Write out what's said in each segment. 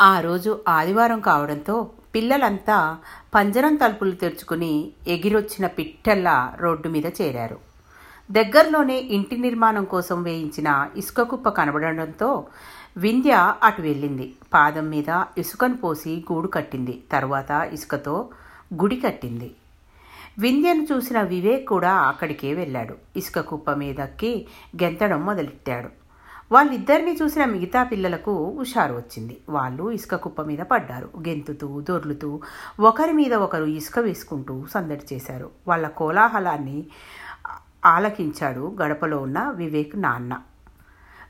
ఆ రోజు ఆదివారం కావడంతో పిల్లలంతా పంజరం తలుపులు తెరుచుకుని ఎగిరొచ్చిన పిట్టల్లా రోడ్డు మీద చేరారు. దగ్గరలోనే ఇంటి నిర్మాణం కోసం వేయించిన ఇసుక కుప్ప కనబడడంతో వింధ్య అటు వెళ్ళింది. పాదం మీద ఇసుకను పోసి గూడు కట్టింది. తరువాత ఇసుకతో గుడి కట్టింది. వింధ్యను చూసిన వివేక్ కూడా అక్కడికే వెళ్ళాడు. ఇసుక కుప్ప మీదకి గెంతడం మొదలెట్టాడు. వాళ్ళిద్దరిని చూసిన మిగతా పిల్లలకు హుషారు వచ్చింది. వాళ్ళు ఇసుక కుప్ప మీద పడ్డారు. గెంతుతూ దొర్లుతూ ఒకరి మీద ఒకరు ఇసుక వేసుకుంటూ సందడి చేశారు. వాళ్ళ కోలాహలాన్ని ఆలకించాడు గడపలో ఉన్న వివేక్ నాన్న.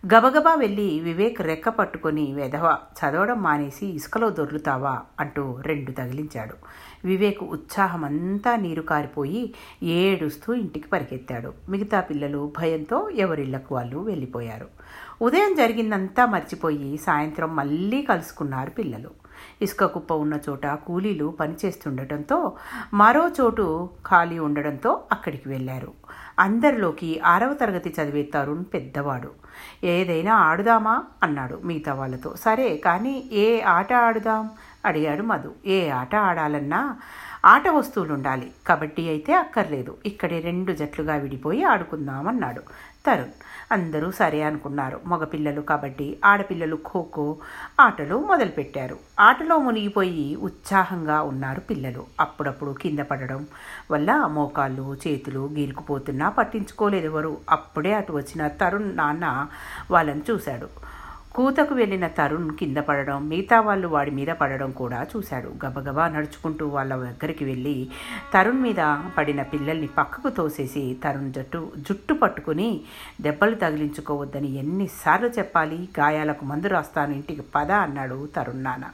గబగబా వెళ్ళి వివేక్ రెక్క పట్టుకొని వెధవ చదవడం మానేసి ఇసుకలో దొర్లుతావా అంటూ రెండు తగిలించాడు. వివేక్ ఉత్సాహమంతా నీరు కారిపోయి ఏడుస్తూ ఇంటికి పరిగెత్తాడు. మిగతా పిల్లలు భయంతో ఎవరిళ్ళకు వాళ్ళు వెళ్ళిపోయారు. ఉదయం జరిగిందంతా మర్చిపోయి సాయంత్రం మళ్ళీ కలుసుకున్నారు పిల్లలు. ఇసుక కుప్ప ఉన్న చోట కూలీలు పనిచేస్తుండటంతో మరో చోటు ఖాళీ ఉండడంతో అక్కడికి వెళ్ళారు. అందరిలోకి ఆరవ తరగతి చదివే తరుణ్ పెద్దవాడు. ఏదైనా ఆడుదామా? అన్నాడు మిగతా వాళ్ళతో. సరే కానీ ఏ ఆట ఆడుదాం? అడిగాడు మధు. ఏ ఆట ఆడాలన్నా ఆట వస్తువులు ఉండాలి కబడ్డీ అయితే అక్కర్లేదు. ఇక్కడే రెండు జట్లుగా విడిపోయి ఆడుకుందాం అన్నాడు తరుణ్. అందరూ సరే అనుకున్నారు. మగపిల్లలు కబడ్డీ ఆడపిల్లలు ఖోఖో ఆటలు మొదలుపెట్టారు. ఆటలో మునిగిపోయి ఉత్సాహంగా ఉన్నారు పిల్లలు. అప్పుడప్పుడు కింద పడడం వల్ల మోకాళ్ళు చేతులు గీరుకుపోతున్నా పట్టించుకోలేదు ఎవరు అప్పుడే అటు వచ్చిన తరుణ్ నాన్న వాళ్ళని చూశాడు. కూతకు వెళ్ళిన తరుణ్ కింద పడడం మిగతా వాళ్ళు వాడి మీద పడడం కూడా చూశాడు. గబగబా నడుచుకుంటూ వాళ్ళ దగ్గరికి వెళ్ళి తరుణ్ మీద పడిన పిల్లల్ని పక్కకు తోసేసి తరుణ్ జట్టు జుట్టు పట్టుకుని దెబ్బలు తగిలించుకోవద్దని ఎన్నిసార్లు చెప్పాలి గాయాలకు మందు రాస్తాను ఇంటికి పద అన్నాడు తరుణ్ నాన్న.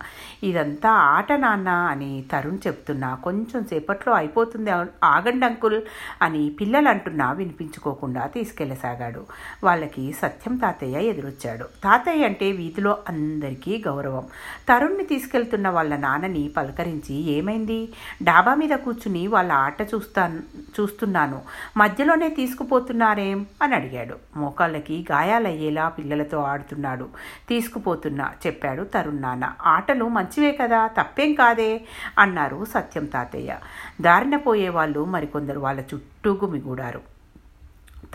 ఇదంతా ఆట నాన్న అని తరుణ్ చెప్తున్నా. కొంచెం సేపట్లో అయిపోతుంది ఆగండి అంకుల్ అని పిల్లలు అంటున్నా వినిపించుకోకుండా తీసుకెళ్ళసాగాడు. వాళ్ళకి సత్యం తాతయ్య ఎదురొచ్చాడు. తాతయ్య అంటే వీధిలో అందరికీ గౌరవం. తరుణ్ని తీసుకెళ్తున్న వాళ్ళ నాన్నని పలకరించి ఏమైంది? డాబా మీద కూర్చుని వాళ్ళ ఆట చూస్తాను చూస్తున్నాను. మధ్యలోనే తీసుకుపోతున్నారేం? అని అడిగాడు. మోకాళ్ళకి గాయాలయ్యేలా పిల్లలతో ఆడుతున్నాడు. తీసుకుపోతున్నా చెప్పాడు తరుణ్ నాన్న. ఆటలు మంచివే కదా తప్పేం కాదే? అన్నారు సత్యం తాతయ్య. దారిన పోయే వాళ్ళు మరికొందరు వాళ్ళ చుట్టూ గుమిగూడారు.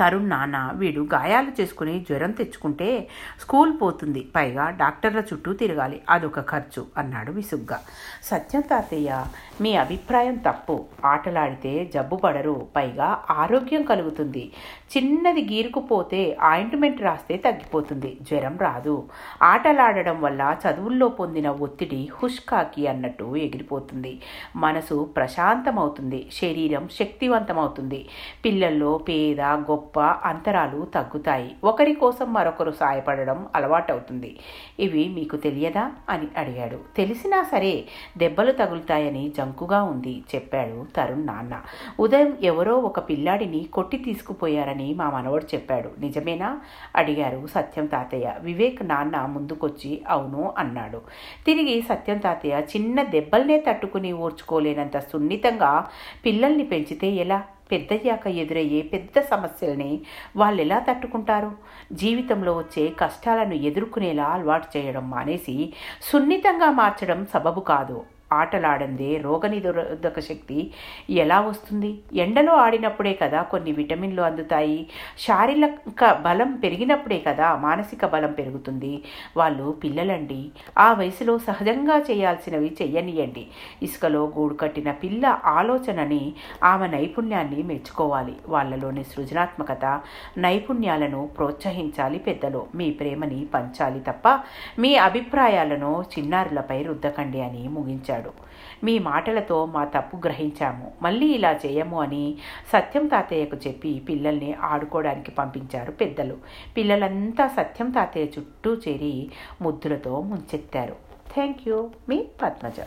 తరుణ్ నాన్న వీడు గాయాలు చేసుకుని జ్వరం తెచ్చుకుంటే స్కూల్ పోతుంది. పైగా డాక్టర్ల చుట్టూ తిరగాలి. అదొక ఖర్చు అన్నాడు విసుగ్గా. సత్యం తాతయ్య మీ అభిప్రాయం తప్పు. ఆటలాడితే జబ్బు పడరు. పైగా ఆరోగ్యం కలుగుతుంది. చిన్నది గీరుకుపోతే ఆయింట్మెంట్ రాస్తే తగ్గిపోతుంది. జ్వరం రాదు. ఆటలాడడం వల్ల చదువుల్లో పొందిన ఒత్తిడి హుష్కాకి అన్నట్టు ఎగిరిపోతుంది. మనసు ప్రశాంతమవుతుంది. శరీరం శక్తివంతమవుతుంది. పిల్లల్లో పేద గొప్ప అంతరాలు తగ్గుతాయి. ఒకరి కోసం మరొకరు సాయపడడం అలవాటవుతుంది. ఇవి మీకు తెలియదా? అని అడిగాడు. తెలిసినా సరే దెబ్బలు తగులుతాయని జంకుగా ఉంది చెప్పాడు తరుణ్ నాన్న. ఉదయం ఎవరో ఒక పిల్లాడిని కొట్టి తీసుకుపోయారని మా మనవడు చెప్పాడు. నిజమేనా? అడిగారు సత్యం తాతయ్య. వివేక్ నాన్న ముందుకొచ్చి అవును అన్నాడు. తిరిగి సత్యం తాతయ్య చిన్న దెబ్బల్నే తట్టుకుని ఓర్చుకోలేనంత సున్నితంగా పిల్లల్ని పెంచితే ఎలా? పెద్దయ్యాక ఎదురయ్యే పెద్ద సమస్యల్ని వాళ్ళు ఎలా తట్టుకుంటారు? జీవితంలో వచ్చే కష్టాలను ఎదుర్కొనేలా అలవాటు చేయడం మానేసి సున్నితంగా మార్చడం సబబు కాదు. ఆటలాడందే రోగనిరోధక శక్తి. ఎలా వస్తుంది? ఎండలో ఆడినప్పుడే కదా కొన్ని విటమిన్లు అందుతాయి. శారీరక బలం పెరిగినప్పుడే కదా మానసిక బలం పెరుగుతుంది. వాళ్ళు పిల్లలండి. ఆ వయసులో సహజంగా చేయాల్సినవి చెయ్యనియండి. ఇసుకలో గూడు కట్టిన పిల్ల ఆలోచనని ఆమె నైపుణ్యాన్ని మెచ్చుకోవాలి. వాళ్ళలోని సృజనాత్మకత నైపుణ్యాలను ప్రోత్సహించాలి పెద్దలు. మీ ప్రేమని పంచాలి తప్ప మీ అభిప్రాయాలను చిన్నారులపై రుద్దకండి అని ముగించాడు. మీ మాటలతో మా తప్పు గ్రహించాము. మళ్ళీ ఇలా చేయము అని సత్యం తాతయ్యకు చెప్పి పిల్లల్ని ఆడుకోవడానికి పంపించారు పెద్దలు. పిల్లలంతా సత్యం తాతయ్య చుట్టూ చేరి ముద్దులతో ముంచెత్తారు. థ్యాంక్ యూ మీ పద్మజ.